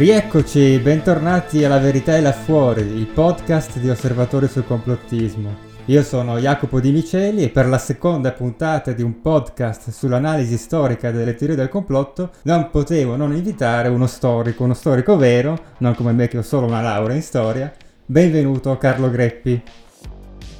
Rieccoci, bentornati alla Verità e là fuori, il podcast di Osservatori sul complottismo. Io sono Jacopo Di Miceli e per la seconda puntata di un podcast sull'analisi storica delle teorie del complotto non potevo non invitare uno storico, uno storico vero, non come me che ho solo una laurea in storia. Benvenuto Carlo Greppi.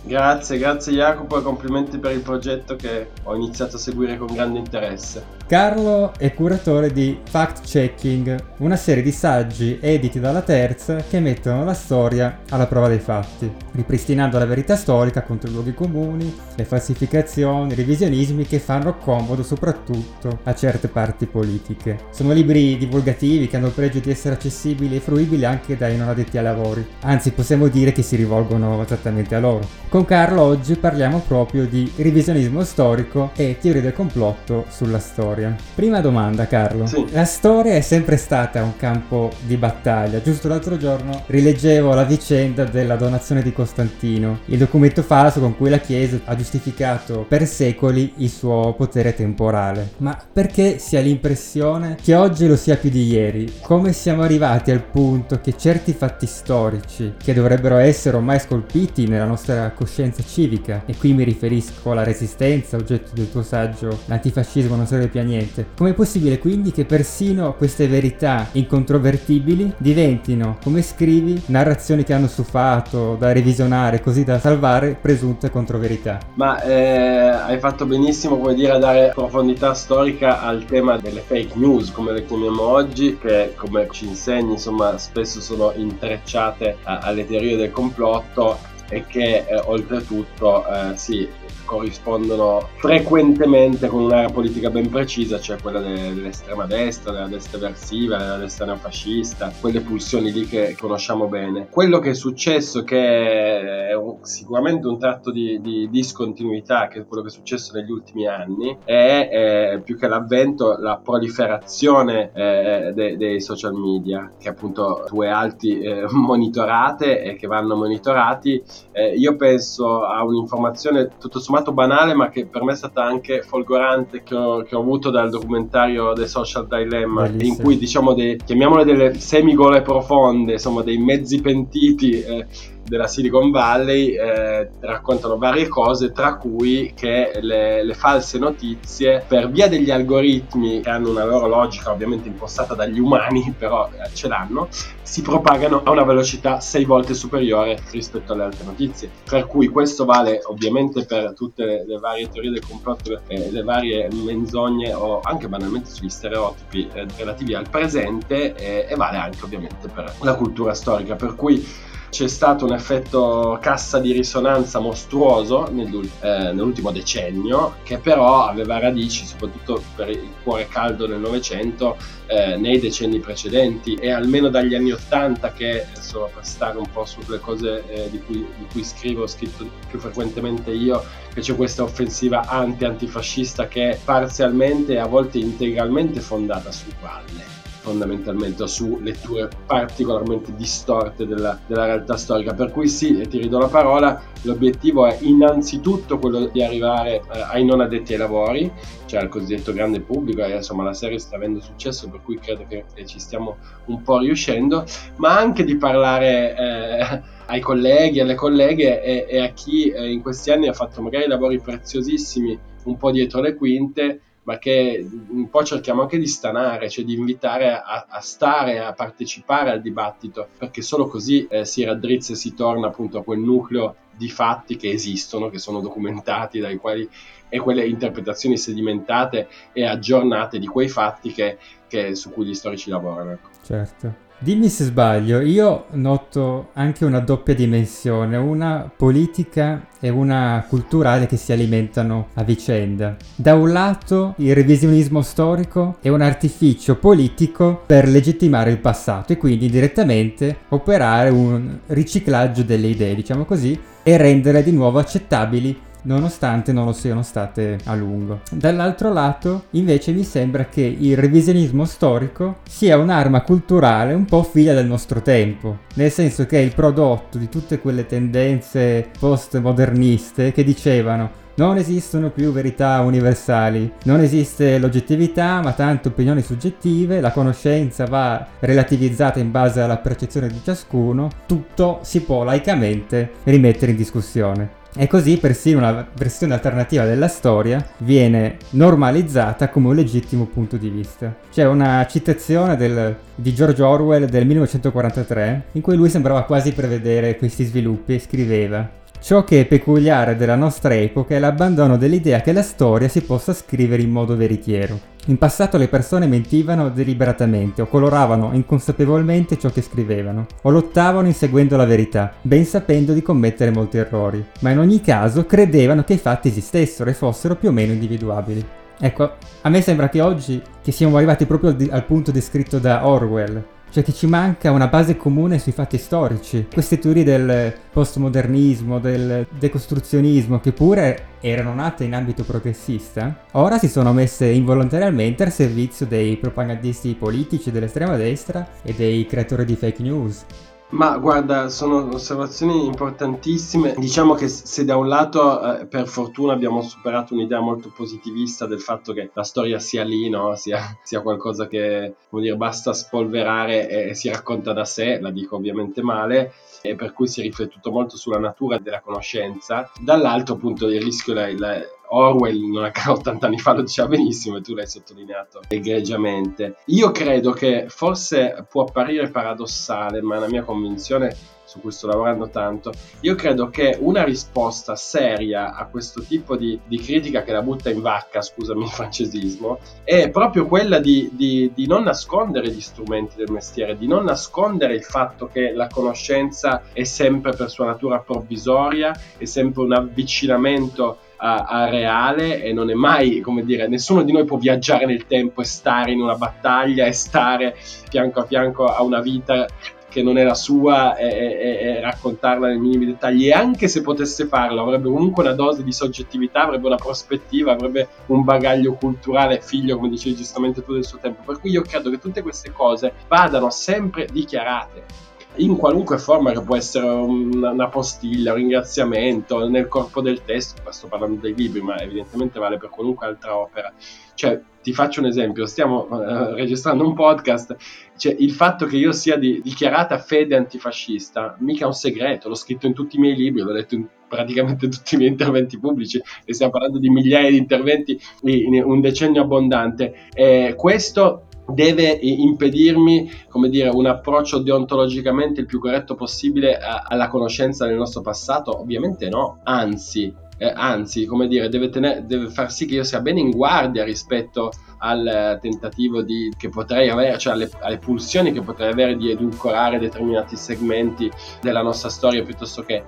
Grazie, grazie Jacopo e complimenti per il progetto che ho iniziato a seguire con grande interesse. Carlo è curatore di Fact Checking, una serie di saggi editi dalla Terza che mettono la storia alla prova dei fatti, ripristinando la verità storica contro i luoghi comuni, le falsificazioni, i revisionismi che fanno comodo soprattutto a certe parti politiche. Sono libri divulgativi che hanno il pregio di essere accessibili e fruibili anche dai non addetti ai lavori, anzi possiamo dire che si rivolgono esattamente a loro. Con Carlo oggi parliamo proprio di revisionismo storico e teorie del complotto sulla storia storia. Prima domanda, Carlo. Sì. La storia è sempre stata un campo di battaglia. Giusto l'altro giorno rileggevo la vicenda della donazione di Costantino, il documento falso con cui la Chiesa ha giustificato per secoli il suo potere temporale. Ma perché si ha l'impressione che oggi lo sia più di ieri? Come siamo arrivati al punto che certi fatti storici, che dovrebbero essere ormai scolpiti nella nostra coscienza civica, e qui mi riferisco alla resistenza, oggetto del tuo saggio L'antifascismo non serve più a niente. Com'è possibile quindi che persino queste verità incontrovertibili diventino, come scrivi, narrazioni che hanno stufato, da revisionare, così da salvare presunte controverità? Ma eh, hai fatto benissimo, come dire, a dare profondità storica al tema delle fake news, come le chiamiamo oggi, che come ci insegni, insomma, spesso sono intrecciate a, alle teorie del complotto e che eh, oltretutto eh, sì, corrispondono frequentemente con un'area politica ben precisa, cioè quella dell'estrema destra, della destra eversiva, della destra neofascista, quelle pulsioni lì che conosciamo bene. Quello che è successo, che è un, sicuramente un tratto di, di, discontinuità, che è quello che è successo negli ultimi anni, è, è più che l'avvento, la proliferazione eh, de, dei social media, che appunto tu e altri eh, monitorate e che vanno monitorati. Eh, io penso a un'informazione tutto sommato sommato banale, ma che per me è stata anche folgorante, che ho, che ho avuto dal documentario The Social Dilemma, Bellissimo. in cui diciamo, dei, chiamiamole delle semigole profonde, insomma, dei mezzi pentiti. Eh, della Silicon Valley eh, raccontano varie cose, tra cui che le, le, false notizie, per via degli algoritmi che hanno una loro logica ovviamente impostata dagli umani, però eh, ce l'hanno, si propagano a una velocità sei volte superiore rispetto alle altre notizie. Per cui questo vale ovviamente per tutte le, le varie teorie del complotto, eh, le varie menzogne o anche banalmente sugli stereotipi eh, relativi al presente eh, e vale anche ovviamente per la cultura storica. Per cui c'è stato un effetto cassa di risonanza mostruoso eh, nell'ultimo decennio, che però aveva radici soprattutto per il cuore caldo del Novecento eh, nei decenni precedenti. E almeno dagli anni Ottanta che, insomma, per stare un po' sulle cose eh, di, cui, di cui scrivo, ho scritto più frequentemente io, che c'è questa offensiva anti-antifascista che è parzialmente e a volte integralmente fondata su palle fondamentalmente su letture particolarmente distorte della, della, realtà storica. Per cui sì, ti ridò la parola, l'obiettivo è innanzitutto quello di arrivare eh, ai non addetti ai lavori, cioè al cosiddetto grande pubblico, e insomma la serie sta avendo successo, per cui credo che, che ci stiamo un po' riuscendo, ma anche di parlare... Eh, ai colleghi, alle colleghe e, e a chi eh, in questi anni ha fatto magari lavori preziosissimi un po' dietro le quinte che un po' cerchiamo anche di stanare, cioè di invitare a, a stare, a partecipare al dibattito, perché solo così eh, si raddrizza e si torna appunto a quel nucleo di fatti che esistono, che sono documentati, dai quali e quelle interpretazioni sedimentate e aggiornate di quei fatti che, che, su cui gli storici lavorano. Ecco. Certo. Dimmi se sbaglio, io noto anche una doppia dimensione, una politica e una culturale che si alimentano a vicenda. Da un lato il revisionismo storico è un artificio politico per legittimare il passato e quindi direttamente operare un riciclaggio delle idee, diciamo così, e renderle di nuovo accettabili nonostante non lo siano state a lungo. Dall'altro lato, invece, mi sembra che il revisionismo storico sia un'arma culturale un po' figlia del nostro tempo, nel senso che è il prodotto di tutte quelle tendenze postmoderniste che dicevano Non esistono più verità universali, non esiste l'oggettività ma tante opinioni soggettive, la conoscenza va relativizzata in base alla percezione di ciascuno, tutto si può laicamente rimettere in discussione. E così persino una versione alternativa della storia viene normalizzata come un legittimo punto di vista. C'è una citazione del, di George Orwell del 1943 in cui lui sembrava quasi prevedere questi sviluppi e scriveva Ciò che è peculiare della nostra epoca è l'abbandono dell'idea che la storia si possa scrivere in modo veritiero. In passato le persone mentivano deliberatamente o coloravano inconsapevolmente ciò che scrivevano, o lottavano inseguendo la verità, ben sapendo di commettere molti errori, ma in ogni caso credevano che i fatti esistessero e fossero più o meno individuabili. Ecco, a me sembra che oggi che siamo arrivati proprio al, al punto descritto da Orwell, cioè che ci manca una base comune sui fatti storici. Queste teorie del postmodernismo, del decostruzionismo, che pure erano nate in ambito progressista, ora si sono messe involontariamente al servizio dei propagandisti politici dell'estrema destra e dei creatori di fake news. Ma guarda, sono osservazioni importantissime. Diciamo che se da un lato, eh, per fortuna, abbiamo superato un'idea molto positivista del fatto che la storia sia lì, no? sia, sia, qualcosa che come dire, basta spolverare e, e si racconta da sé, la dico ovviamente male, e per cui si è riflettuto molto sulla natura della conoscenza. Dall'altro, appunto, il rischio, la, la, Orwell a 80 anni fa lo diceva benissimo e tu l'hai sottolineato egregiamente. Io credo che forse può apparire paradossale, ma la mia convinzione su cui sto lavorando tanto, io credo che una risposta seria a questo tipo di, di critica che la butta in vacca, scusami il francesismo, è proprio quella di, di, di non nascondere gli strumenti del mestiere, di non nascondere il fatto che la conoscenza è sempre per sua natura provvisoria, è sempre un avvicinamento a, a, reale e non è mai, come dire, nessuno di noi può viaggiare nel tempo e stare in una battaglia e stare fianco a fianco a una vita che non è la sua e, e, e, raccontarla nei minimi dettagli. E anche se potesse farlo avrebbe comunque una dose di soggettività, avrebbe una prospettiva, avrebbe un bagaglio culturale figlio come dicevi giustamente tu del suo tempo, per cui io credo che tutte queste cose vadano sempre dichiarate in qualunque forma che può essere una postiglia, un ringraziamento, nel corpo del testo, sto parlando dei libri, ma evidentemente vale per qualunque altra opera. Cioè, ti faccio un esempio, stiamo uh, registrando un podcast, cioè, il fatto che io sia di dichiarata fede antifascista, mica è un segreto, l'ho scritto in tutti i miei libri, l'ho detto in praticamente tutti i miei interventi pubblici, e stiamo parlando di migliaia di interventi in un decennio abbondante. Eh, questo deve impedirmi, dire, un approccio deontologicamente il più corretto possibile a, alla conoscenza del nostro passato? Ovviamente no, anzi, eh, anzi, come dire, deve, tener, deve, far sì che io sia bene in guardia rispetto al tentativo di, che potrei avere, cioè alle, alle, pulsioni che potrei avere di edulcorare determinati segmenti della nostra storia piuttosto che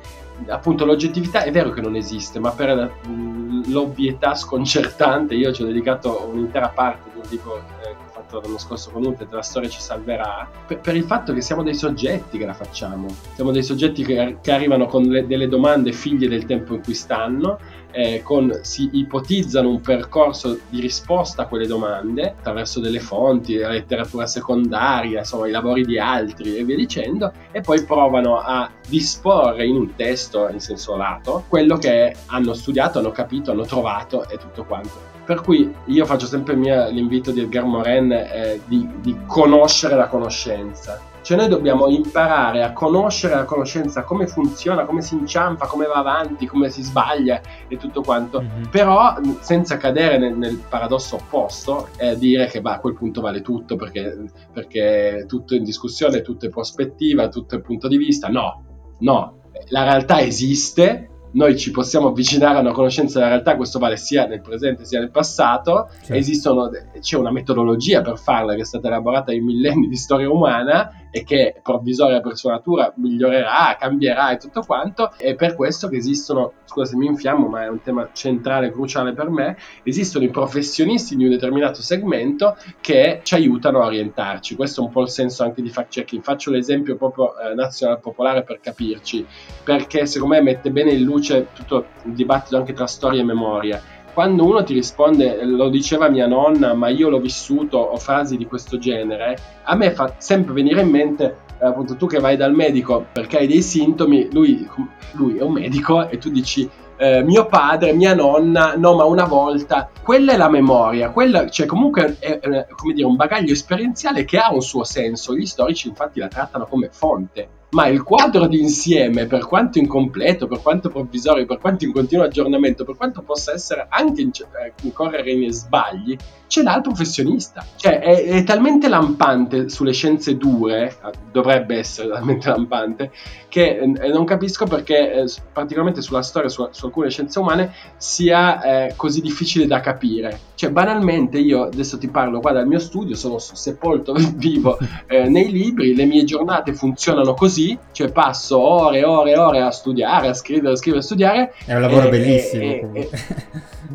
appunto l'oggettività è vero che non esiste, ma per l'ovvietà sconcertante io ci ho dedicato un'intera parte di un libro eh, fatto l'anno scorso con Utet, la storia ci salverà, per, per, il fatto che siamo dei soggetti che la facciamo, siamo dei soggetti che, che arrivano con le, delle domande figlie del tempo in cui stanno, eh, con, si ipotizzano un percorso di risposta a quelle domande attraverso delle fonti, la letteratura secondaria, insomma i lavori di altri e via dicendo, e poi provano a disporre in un testo in senso lato quello che hanno studiato, hanno capito, hanno trovato e tutto quanto. Per cui io faccio sempre mia, l'invito di Edgar Morin eh, di, di conoscere la conoscenza. Cioè noi dobbiamo imparare a conoscere la conoscenza, come funziona, come si inciampa, come va avanti, come si sbaglia e tutto quanto, mm-hmm. però senza cadere nel, nel paradosso opposto e dire che bah, a quel punto vale tutto perché, perché tutto è in discussione, tutto è prospettiva, tutto è punto di vista. No, no, la realtà esiste, noi ci possiamo avvicinare a una conoscenza della realtà, questo vale sia nel presente sia nel passato, certo. Esistono, c'è una metodologia per farla che è stata elaborata in millenni di storia umana e che provvisoria per sua natura migliorerà, cambierà e tutto quanto, è per questo che esistono, scusa se mi infiammo ma è un tema centrale, cruciale per me, esistono i professionisti di un determinato segmento che ci aiutano a orientarci, questo è un po' il senso anche di fact checking, faccio l'esempio proprio eh, nazionale popolare per capirci, perché secondo me mette bene in luce luce tutto il dibattito anche tra storia e memoria. Quando uno ti risponde, lo diceva mia nonna, ma io l'ho vissuto, o frasi di questo genere, a me fa sempre venire in mente, eh, appunto, tu che vai dal medico perché hai dei sintomi, lui, lui è un medico e tu dici, eh, mio padre, mia nonna, no ma una volta, quella è la memoria, quella, cioè comunque è, è come dire, un bagaglio esperienziale che ha un suo senso, gli storici infatti la trattano come fonte ma il quadro d'insieme, per quanto incompleto, per quanto provvisorio, per quanto in continuo aggiornamento, per quanto possa essere anche eh, incorrere in sbagli, ce l'ha il professionista. Cioè, è, è, talmente lampante sulle scienze dure, eh, dovrebbe essere talmente lampante, che eh, non capisco perché, eh, particolarmente sulla storia, su, su, alcune scienze umane, sia eh, così difficile da capire. Cioè, banalmente, io adesso ti parlo qua dal mio studio, sono sepolto vivo eh, nei libri, le mie giornate funzionano così, cioè passo ore e ore e ore a studiare, a scrivere, a scrivere, a studiare. È un lavoro e, bellissimo. E, e,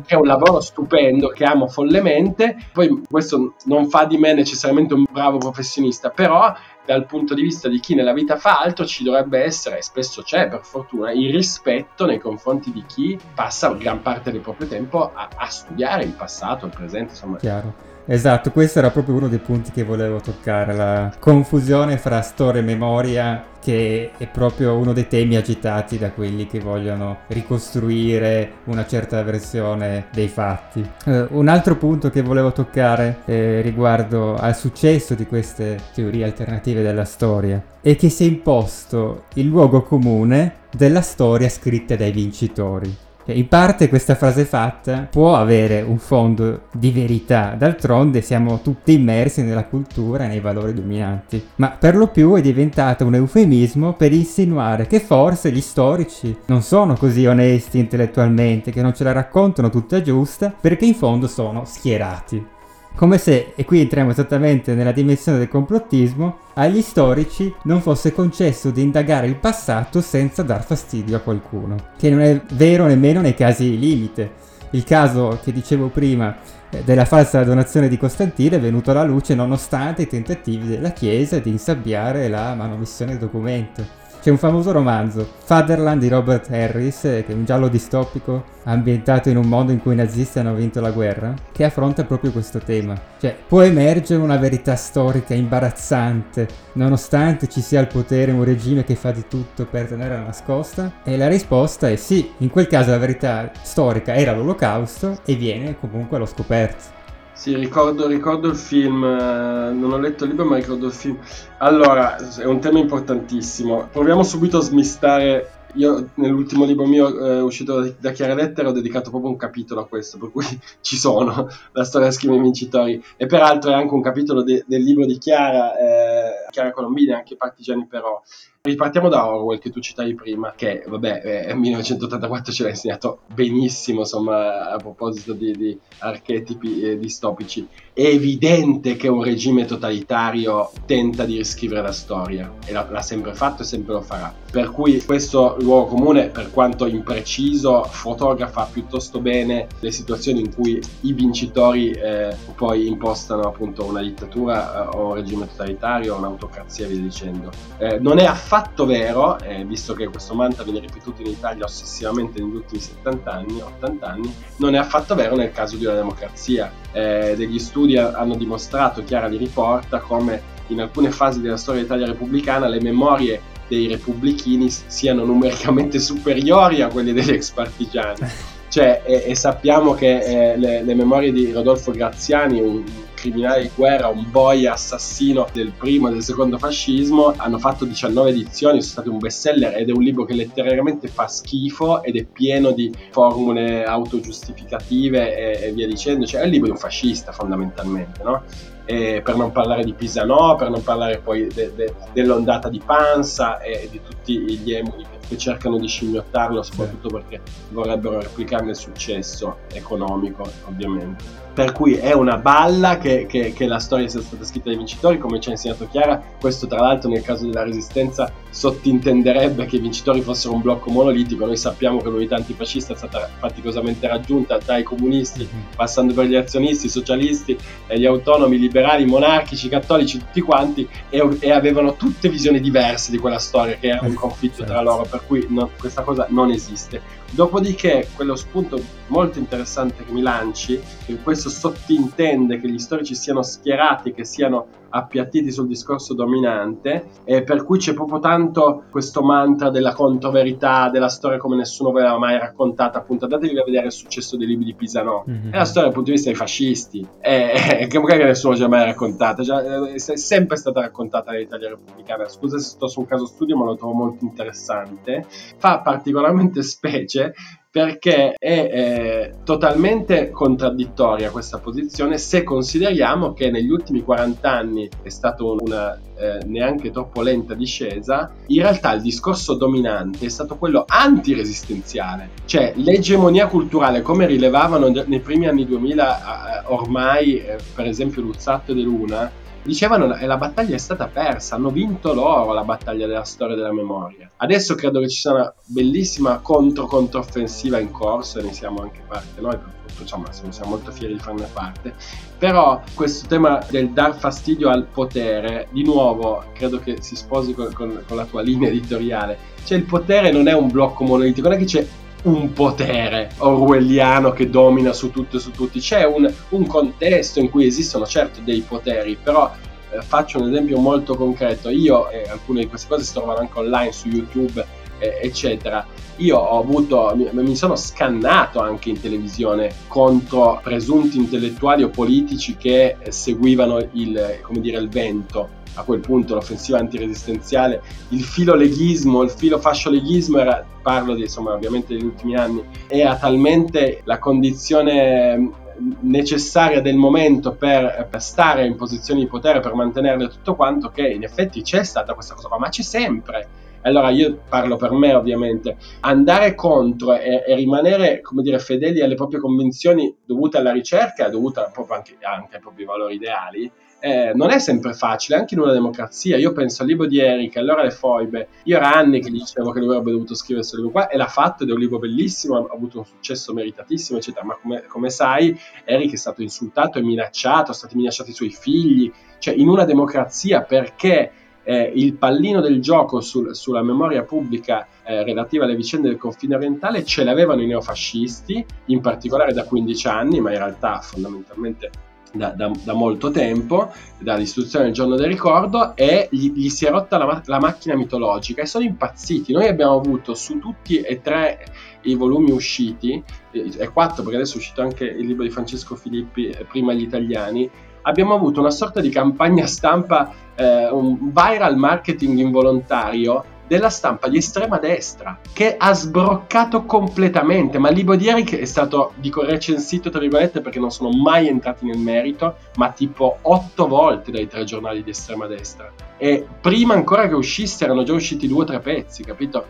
è un lavoro stupendo che amo follemente. Poi questo non fa di me necessariamente un bravo professionista, però dal punto di vista di chi nella vita fa altro ci dovrebbe essere, e spesso c'è per fortuna, il rispetto nei confronti di chi passa gran parte del proprio tempo a, a studiare il passato, il presente, insomma. Chiaro. Esatto, questo era proprio uno dei punti che volevo toccare, la confusione fra storia e memoria che è proprio uno dei temi agitati da quelli che vogliono ricostruire una certa versione dei fatti. Uh, un altro punto che volevo toccare eh, riguardo al successo di queste teorie alternative della storia è che si è imposto il luogo comune della storia scritta dai vincitori. In parte questa frase fatta può avere un fondo di verità, d'altronde siamo tutti immersi nella cultura e nei valori dominanti, ma per lo più è diventata un eufemismo per insinuare che forse gli storici non sono così onesti intellettualmente, che non ce la raccontano tutta giusta, perché in fondo sono schierati. Come se, e qui entriamo esattamente nella dimensione del complottismo, agli storici non fosse concesso di indagare il passato senza dar fastidio a qualcuno, che non è vero nemmeno nei casi limite. Il caso che dicevo prima eh, della falsa donazione di Costantino è venuto alla luce nonostante i tentativi della Chiesa di insabbiare la manomissione del documento. C'è un famoso romanzo, Fatherland di Robert Harris, che è un giallo distopico ambientato in un mondo in cui i nazisti hanno vinto la guerra, che affronta proprio questo tema. Cioè, può emergere una verità storica imbarazzante, nonostante ci sia al potere un regime che fa di tutto per tenerla nascosta? E la risposta è sì, in quel caso la verità storica era l'olocausto e viene comunque allo scoperto. Sì, ricordo, ricordo il film, eh, non ho letto il libro ma ricordo il film. Allora, è un tema importantissimo. Proviamo subito a smistare io nell'ultimo libro mio eh, uscito da, da Chiara Lettera ho dedicato proprio un capitolo a questo, per cui ci sono, la storia scrive vincitori. E peraltro è anche un capitolo de, del libro di Chiara, eh, Chiara Colombini, anche Partigiani però, Ripartiamo da Orwell che tu citavi prima, che vabbè, eh, 1984 ce l'ha insegnato benissimo, insomma, a proposito di, di archetipi eh, distopici. È evidente che un regime totalitario tenta di riscrivere la storia e l'ha, l'ha sempre fatto e sempre lo farà. Per cui questo luogo comune, per quanto impreciso, fotografa piuttosto bene le situazioni in cui i vincitori eh, poi impostano appunto una dittatura eh, o un regime totalitario, un'autocrazia via dicendo. Eh, non è affatto fatto vero, eh, visto che questo mantra viene ripetuto in Italia ossessivamente negli ultimi 70 anni, 80 anni, non è affatto vero nel caso di una democrazia. Eh, degli studi hanno dimostrato, Chiara li riporta, come in alcune fasi della storia d'Italia repubblicana le memorie dei repubblichini siano numericamente superiori a quelle degli ex partigiani. Cioè, e, e sappiamo che eh, le, le, memorie di Rodolfo Graziani, un criminale di guerra, un boia assassino del primo e del secondo fascismo, hanno fatto 19 edizioni, sono stati un bestseller ed è un libro che letterariamente fa schifo ed è pieno di formule autogiustificative e, e via dicendo. Cioè, è il libro di un fascista fondamentalmente, no? E per non parlare di Pisanò, per non parlare poi de, de, dell'ondata di Panza e di tutti gli emuli che cercano di scimmiottarlo, soprattutto perché vorrebbero replicarne il successo economico, ovviamente per cui è una balla che, che, che, la storia sia stata scritta dai vincitori, come ci ha insegnato Chiara. Questo, tra l'altro, nel caso della resistenza, sottintenderebbe che i vincitori fossero un blocco monolitico. Noi sappiamo che l'unità antifascista è stata faticosamente raggiunta dai comunisti, mm-hmm. passando per gli azionisti, i socialisti, gli autonomi, i liberali, i monarchici, i cattolici, tutti quanti, e, e, avevano tutte visioni diverse di quella storia, che era un conflitto tra loro, per cui no, questa cosa non esiste. Dopodiché, quello spunto molto interessante che mi lanci, che questo sottintende che gli storici siano schierati, che siano appiattiti sul discorso dominante, e per cui c'è proprio tanto questo mantra della controverità, della storia come nessuno aveva mai raccontata, appunto. Andatevi a vedere il successo dei libri di Pisano, mm-hmm. è la storia dal punto di vista dei fascisti, e, che magari nessuno ci ha mai raccontata, già, è sempre stata raccontata nell'Italia repubblicana, scusa se sto su un caso studio ma lo trovo molto interessante, fa particolarmente specie perché è eh, totalmente contraddittoria questa posizione se consideriamo che negli ultimi 40 anni è stata una eh, neanche troppo lenta discesa, in realtà il discorso dominante è stato quello antiresistenziale, cioè l'egemonia culturale come rilevavano nei primi anni 2000 eh, ormai eh, per esempio Luzzatto e De Luna, dicevano che la battaglia è stata persa, hanno vinto loro la battaglia della storia della memoria. Adesso credo che ci sia una bellissima contro-controffensiva in corso e ne siamo anche parte noi, insomma siamo molto fieri di farne parte, però questo tema del dar fastidio al potere, di nuovo credo che si sposi con, con, con la tua linea editoriale, cioè il potere non è un blocco monolitico, non è che c'è un potere orwelliano che domina su tutto e su tutti, c'è un, un contesto in cui esistono certo dei poteri, però eh, faccio un esempio molto concreto, io eh, alcune di queste cose si trovano anche online su YouTube, eh, eccetera. Io ho avuto, mi, mi, sono scannato anche in televisione contro presunti intellettuali o politici che eh, seguivano il, dire, il vento a quel punto l'offensiva antiresistenziale, il filo leghismo, il filo fascioleghismo era, parlo di, insomma ovviamente degli ultimi anni, era talmente la condizione necessaria del momento per, per, stare in posizioni di potere, per mantenerle tutto quanto, che in effetti c'è stata questa cosa qua, ma c'è sempre. Allora io parlo per me ovviamente, andare contro e, e rimanere, come dire, fedeli alle proprie convinzioni dovute alla ricerca, dovute proprio anche, anche ai propri valori ideali, eh, non è sempre facile, anche in una democrazia. Io penso al libro di Eric, allora le foibe. Io era anni che gli dicevo che lui avrebbe dovuto scrivere questo libro qua e l'ha fatto ed è un libro bellissimo, ha avuto un successo meritatissimo, eccetera. Ma come, come sai, Eric è stato insultato e minacciato, sono stati minacciati i suoi figli. Cioè, in una democrazia perché eh, il pallino del gioco sul, sulla memoria pubblica eh, relativa alle vicende del confine orientale ce l'avevano i neofascisti, in particolare da 15 anni, ma in realtà fondamentalmente da, da, da, molto tempo, dall'istituzione del giorno del ricordo, e gli, gli si è rotta la, la, macchina mitologica e sono impazziti. Noi abbiamo avuto su tutti e tre i volumi usciti, e quattro perché adesso è uscito anche il libro di Francesco Filippi, eh, prima gli italiani, abbiamo avuto una sorta di campagna stampa, eh, un viral marketing involontario della stampa di estrema destra che ha sbroccato completamente. Ma il libro di Eric è stato, dico, recensito tra virgolette perché non sono mai entrati nel merito, ma tipo otto volte dai tre giornali di estrema destra. E prima ancora che uscisse erano già usciti due o tre pezzi, capito?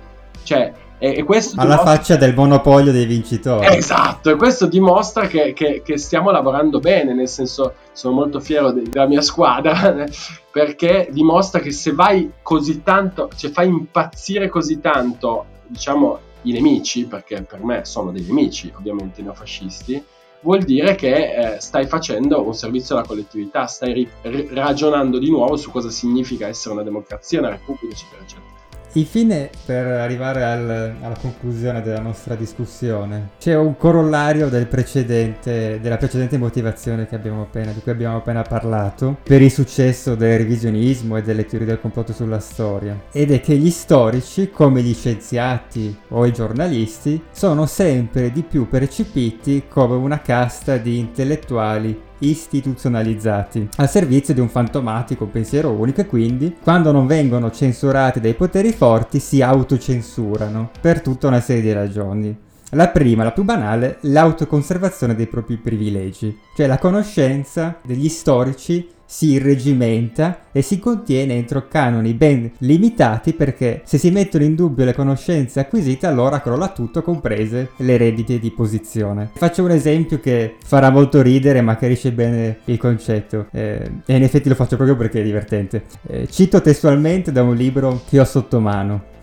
Cioè, e, questo Alla dimostra... faccia del monopolio dei vincitori. Esatto, e questo dimostra che, che, che stiamo lavorando bene, nel senso sono molto fiero de- della mia squadra, perché dimostra che se vai così tanto, cioè fai impazzire così tanto, diciamo, i nemici, perché per me sono dei nemici, ovviamente i neofascisti, vuol dire che eh, stai facendo un servizio alla collettività, stai ri- ragionando di nuovo su cosa significa essere una democrazia, una repubblica, eccetera, eccetera. Infine, per arrivare al, alla conclusione della nostra discussione, c'è un corollario del precedente, della precedente motivazione appena, di cui abbiamo appena parlato per il successo del revisionismo e delle teorie del complotto sulla storia. Ed è che gli storici, come gli scienziati o i giornalisti, sono sempre di più percepiti come una casta di intellettuali istituzionalizzati al servizio di un fantomatico pensiero unico e quindi quando non vengono censurati dai poteri forti si autocensurano per tutta una serie di ragioni. La prima, la più banale, l'autoconservazione dei propri privilegi, cioè la conoscenza degli storici si irregimenta e si contiene entro canoni ben limitati perché se si mettono in dubbio le conoscenze acquisite allora crolla tutto comprese le reddite di posizione. Faccio un esempio che farà molto ridere ma chiarisce bene il concetto eh, e in effetti lo faccio proprio perché è divertente. Eh, cito testualmente da un libro che ho sotto mano.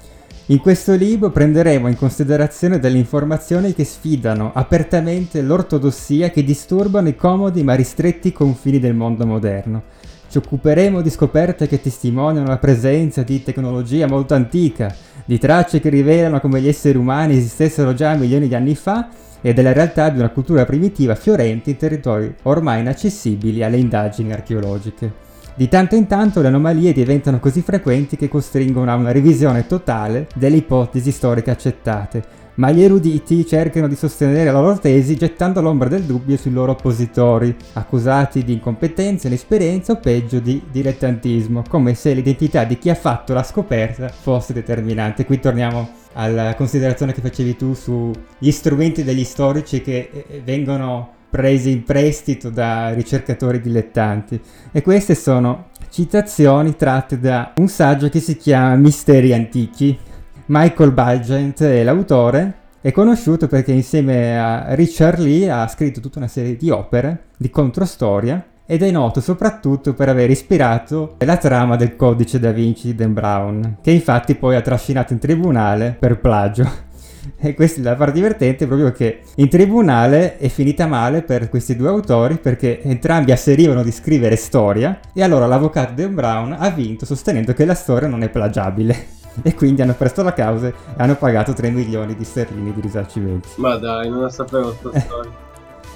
In questo libro prenderemo in considerazione delle informazioni che sfidano apertamente l'ortodossia che disturbano i comodi ma ristretti confini del mondo moderno. Ci occuperemo di scoperte che testimoniano la presenza di tecnologia molto antica, di tracce che rivelano come gli esseri umani esistessero già milioni di anni fa e della realtà di una cultura primitiva fiorente in territori ormai inaccessibili alle indagini archeologiche. Di tanto in tanto le anomalie diventano così frequenti che costringono a una revisione totale delle ipotesi storiche accettate, ma gli eruditi cercano di sostenere la loro tesi gettando l'ombra del dubbio sui loro oppositori, accusati di incompetenza, inesperienza o peggio di dilettantismo, come se l'identità di chi ha fatto la scoperta fosse determinante. Qui torniamo alla considerazione che facevi tu sugli strumenti degli storici che eh, vengono presi in prestito da ricercatori dilettanti e queste sono citazioni tratte da un saggio che si chiama Misteri antichi Michael Balgent è l'autore, è conosciuto perché insieme a Richard Lee ha scritto tutta una serie di opere di controstoria ed è noto soprattutto per aver ispirato la trama del codice da Vinci di Dan Brown, che infatti poi ha trascinato in tribunale per plagio. E questa è la parte divertente proprio che in tribunale è finita male per questi due autori perché entrambi asserivano di scrivere storia e allora l'avvocato Dan Brown ha vinto sostenendo che la storia non è plagiabile e quindi hanno presto la causa e hanno pagato 3 milioni di sterline di risarcimenti. Ma dai, non la sapevo questa storia.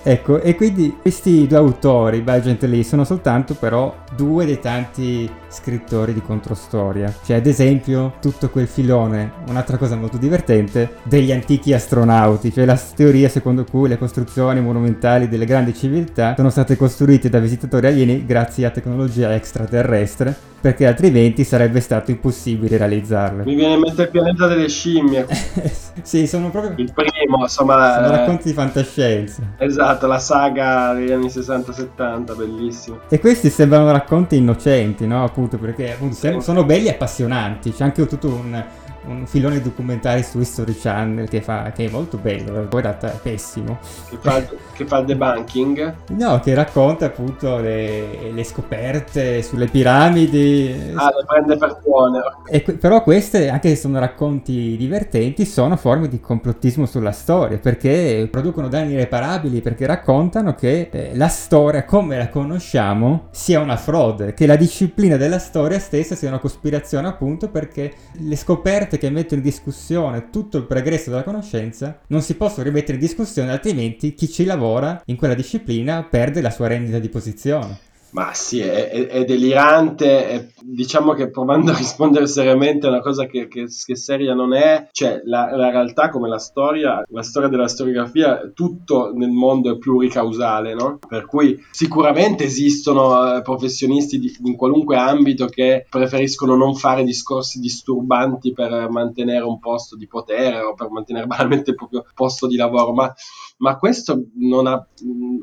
Ecco, e quindi questi due autori, Bagent Lee, sono soltanto però due dei tanti scrittori di controstoria. Cioè, ad esempio, tutto quel filone, un'altra cosa molto divertente, degli antichi astronauti, cioè la teoria secondo cui le costruzioni monumentali delle grandi civiltà sono state costruite da visitatori alieni grazie a tecnologia extraterrestre perché altrimenti sarebbe stato impossibile realizzarle. Mi viene in mente il pianeta delle scimmie. sì, sono proprio... Il primo, insomma... Sono eh... racconti di fantascienza. Esatto, la saga degli anni 60-70, bellissimo. E questi sembrano racconti innocenti, no? Appunto, perché appunto, sì. sono belli e appassionanti. C'è anche tutto un un filone documentari su History Channel che, fa, che è molto bello, poi in realtà è pessimo. Che fa, che fa debunking? No, che racconta appunto le, le scoperte sulle piramidi. Ah, le prende per buone. E, però queste, anche se sono racconti divertenti, sono forme di complottismo sulla storia, perché producono danni irreparabili, perché raccontano che eh, la storia come la conosciamo sia una frode, che la disciplina della storia stessa sia una cospirazione appunto perché le scoperte che mettono in discussione tutto il progresso della conoscenza non si possono rimettere in discussione, altrimenti chi ci lavora in quella disciplina perde la sua rendita di posizione. Ma sì, è, è, è delirante, è, diciamo che provando a rispondere seriamente a una cosa che, che, che seria non è, cioè la, la, realtà come la storia, la storia della storiografia, tutto nel mondo è pluricausale, no? Per cui sicuramente esistono eh, professionisti di, in qualunque ambito che preferiscono non fare discorsi disturbanti per mantenere un posto di potere o per mantenere banalmente il proprio posto di lavoro, ma ma questo ha,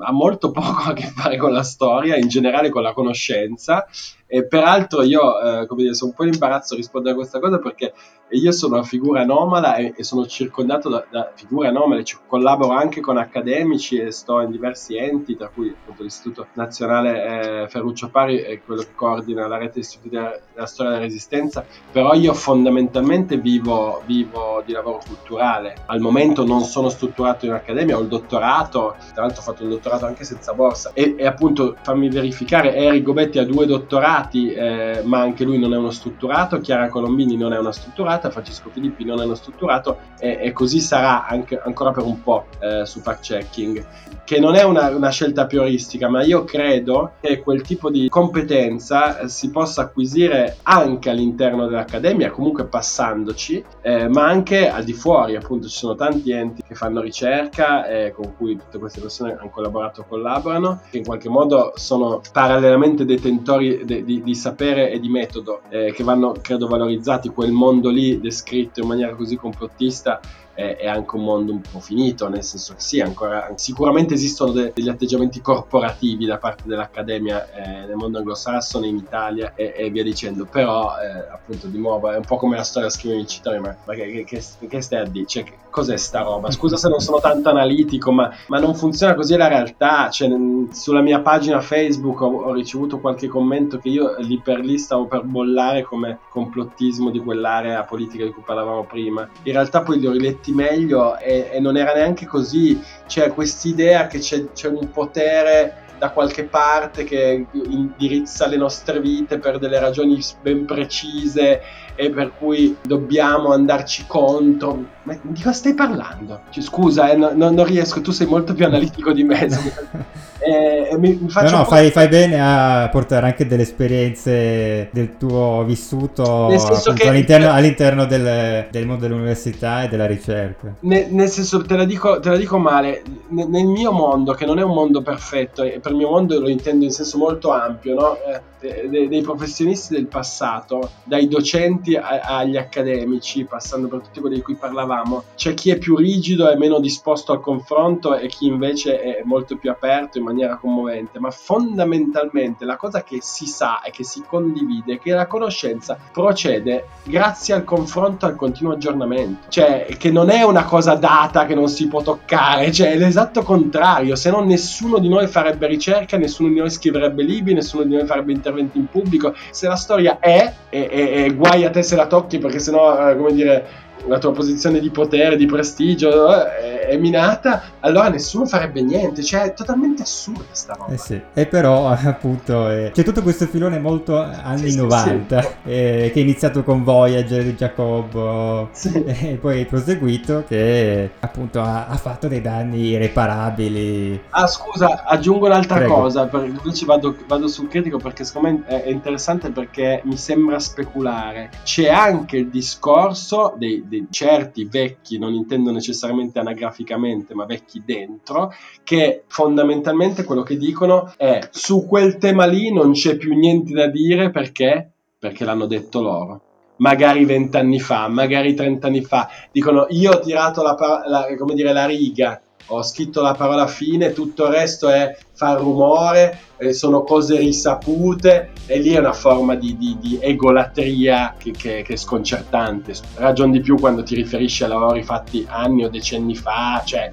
ha, molto poco a che fare con la storia, in generale con la conoscenza e peraltro io, eh, come dire, sono un po' in imbarazzo a rispondere a questa cosa perché io sono una figura anomala e, e sono circondato da, da, figure anomale, cioè, collaboro anche con accademici e sto in diversi enti, tra cui appunto l'Istituto Nazionale eh, Ferruccio Pari è quello che coordina la rete istituti della, della storia della resistenza, però io fondamentalmente vivo, vivo di lavoro culturale. Al momento non sono strutturato in accademia, ho il dottorato, tra l'altro ho fatto il dottorato anche senza borsa e, e appunto fammi verificare, Eric Gobetti ha due dottorati strutturati, eh, ma anche lui non è uno strutturato, Chiara Colombini non è una strutturata, Francesco Filippi non è uno strutturato e, e così sarà anche, ancora per un po' eh, su fact checking, che non è una, una, scelta prioristica, ma io credo che quel tipo di competenza eh, si possa acquisire anche all'interno dell'accademia, comunque passandoci, eh, ma anche al di fuori, appunto ci sono tanti enti che fanno ricerca eh, con cui tutte queste persone hanno collaborato collaborano, che in qualche modo sono parallelamente detentori de, di, di, sapere e di metodo eh, che vanno, credo, valorizzati. Quel mondo lì descritto in maniera così complottista è, è, anche un mondo un po' finito, nel senso che sì, ancora, sicuramente esistono de, degli atteggiamenti corporativi da parte dell'accademia eh, nel mondo anglosassone, in Italia e, e via dicendo, però eh, appunto di nuovo è un po' come la storia scrive vincitori, ma, ma che, che, che, stai a dire? Cioè, cos'è sta roba? Scusa se non sono tanto analitico, ma, ma non funziona così la realtà, cioè, sulla mia pagina Facebook ho, ho ricevuto qualche commento che io lì per lì stavo per bollare come complottismo di quell'area politica di cui parlavamo prima. In realtà poi li ho riletti senti meglio e, e non era neanche così, c'è quest'idea che c'è, c'è un potere da qualche parte che indirizza le nostre vite per delle ragioni ben precise e per cui dobbiamo andarci contro. Ma di cosa stai parlando? Cioè, scusa, eh, no, no, non riesco, tu sei molto più analitico di me. eh, mi, mi no, no, fai, fai, bene a portare anche delle esperienze del tuo vissuto appunto, che, all'interno, all'interno del, del, mondo dell'università e della ricerca. Ne, nel senso, te la, dico, te la dico male, nel, nel mio mondo, che non è un mondo perfetto, e per il mio mondo lo intendo in senso molto ampio, no? eh, dei, dei professionisti del passato, dai docenti a, agli accademici, passando per tutti quelli di cui parlavamo, c'è chi è più rigido e meno disposto al confronto e chi invece è molto più aperto in maniera commovente, ma fondamentalmente la cosa che si sa e che si condivide è che la conoscenza procede grazie al confronto al continuo aggiornamento, cioè che non è una cosa data che non si può toccare, cioè è l'esatto contrario, se no nessuno di noi farebbe ricerca, nessuno di noi scriverebbe libri, nessuno di noi farebbe interventi in pubblico, se la storia è, e guai a te se la tocchi perché sennò, eh, come dire, la tua posizione di potere, di prestigio eh, è, minata, allora nessuno farebbe niente. Cioè, è totalmente assurda sta roba. Eh sì. E però, appunto, eh, c'è tutto questo filone molto anni sì, 90, sì, eh, che è iniziato con Voyager di Giacobbo e poi è proseguito che appunto ha, ha, fatto dei danni irreparabili. Ah, scusa, aggiungo un'altra Prego. cosa, per, invece vado, vado, sul critico perché secondo me è interessante perché mi sembra speculare. C'è anche il discorso dei, dei certi vecchi, non intendo necessariamente anagraficamente, ma vecchi dentro, che fondamentalmente quello che dicono è su quel tema lì non c'è più niente da dire perché? Perché l'hanno detto loro magari vent'anni fa, magari trent'anni fa, dicono io ho tirato la, la, dire, la riga ho scritto la parola fine, tutto il resto è far rumore, eh, sono cose risapute e lì è una forma di, di, di egolatria che, che, che, è sconcertante. Ragion di più quando ti riferisci a lavori fatti anni o decenni fa, cioè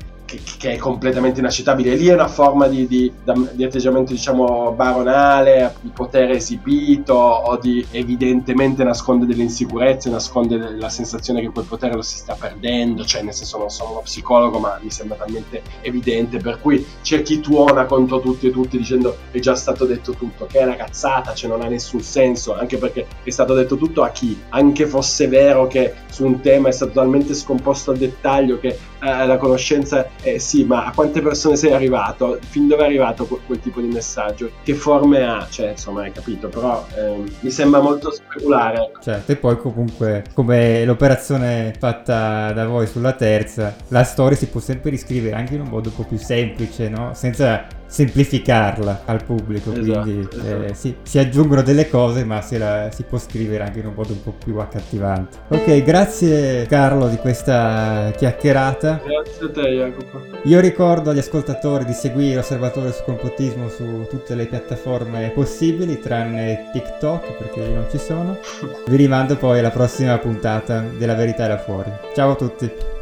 che, è completamente inaccettabile. Lì è una forma di, di, di, atteggiamento, diciamo, baronale, di potere esibito o di evidentemente nasconde delle insicurezze, nasconde la sensazione che quel potere lo si sta perdendo. Cioè, nel senso, non sono uno psicologo, ma mi sembra talmente evidente. Per cui c'è chi tuona contro tutti e tutti dicendo è già stato detto tutto, che è una cazzata, cioè non ha nessun senso, anche perché è stato detto tutto a chi? Anche fosse vero che su un tema è stato talmente scomposto al dettaglio che eh, la conoscenza eh, sì, ma a quante persone sei arrivato? Fin dove è arrivato quel, quel tipo di messaggio? Che forme ha? Cioè, insomma, hai capito, però eh, mi sembra molto speculare. Certo, e poi comunque, come l'operazione fatta da voi sulla terza, la storia si può sempre riscrivere anche in un modo un po' più semplice, no? Senza semplificarla al pubblico, esatto, quindi esatto. Eh, sì, si aggiungono delle cose ma se la, si può scrivere anche in un modo un po' più accattivante. Ok, grazie Carlo di questa chiacchierata. Grazie a te Jacopo. Io ricordo agli ascoltatori di seguire Osservatorio su Complotismo su tutte le piattaforme possibili tranne TikTok perché io non ci sono. Vi rimando poi alla prossima puntata della Verità là fuori. Ciao a tutti.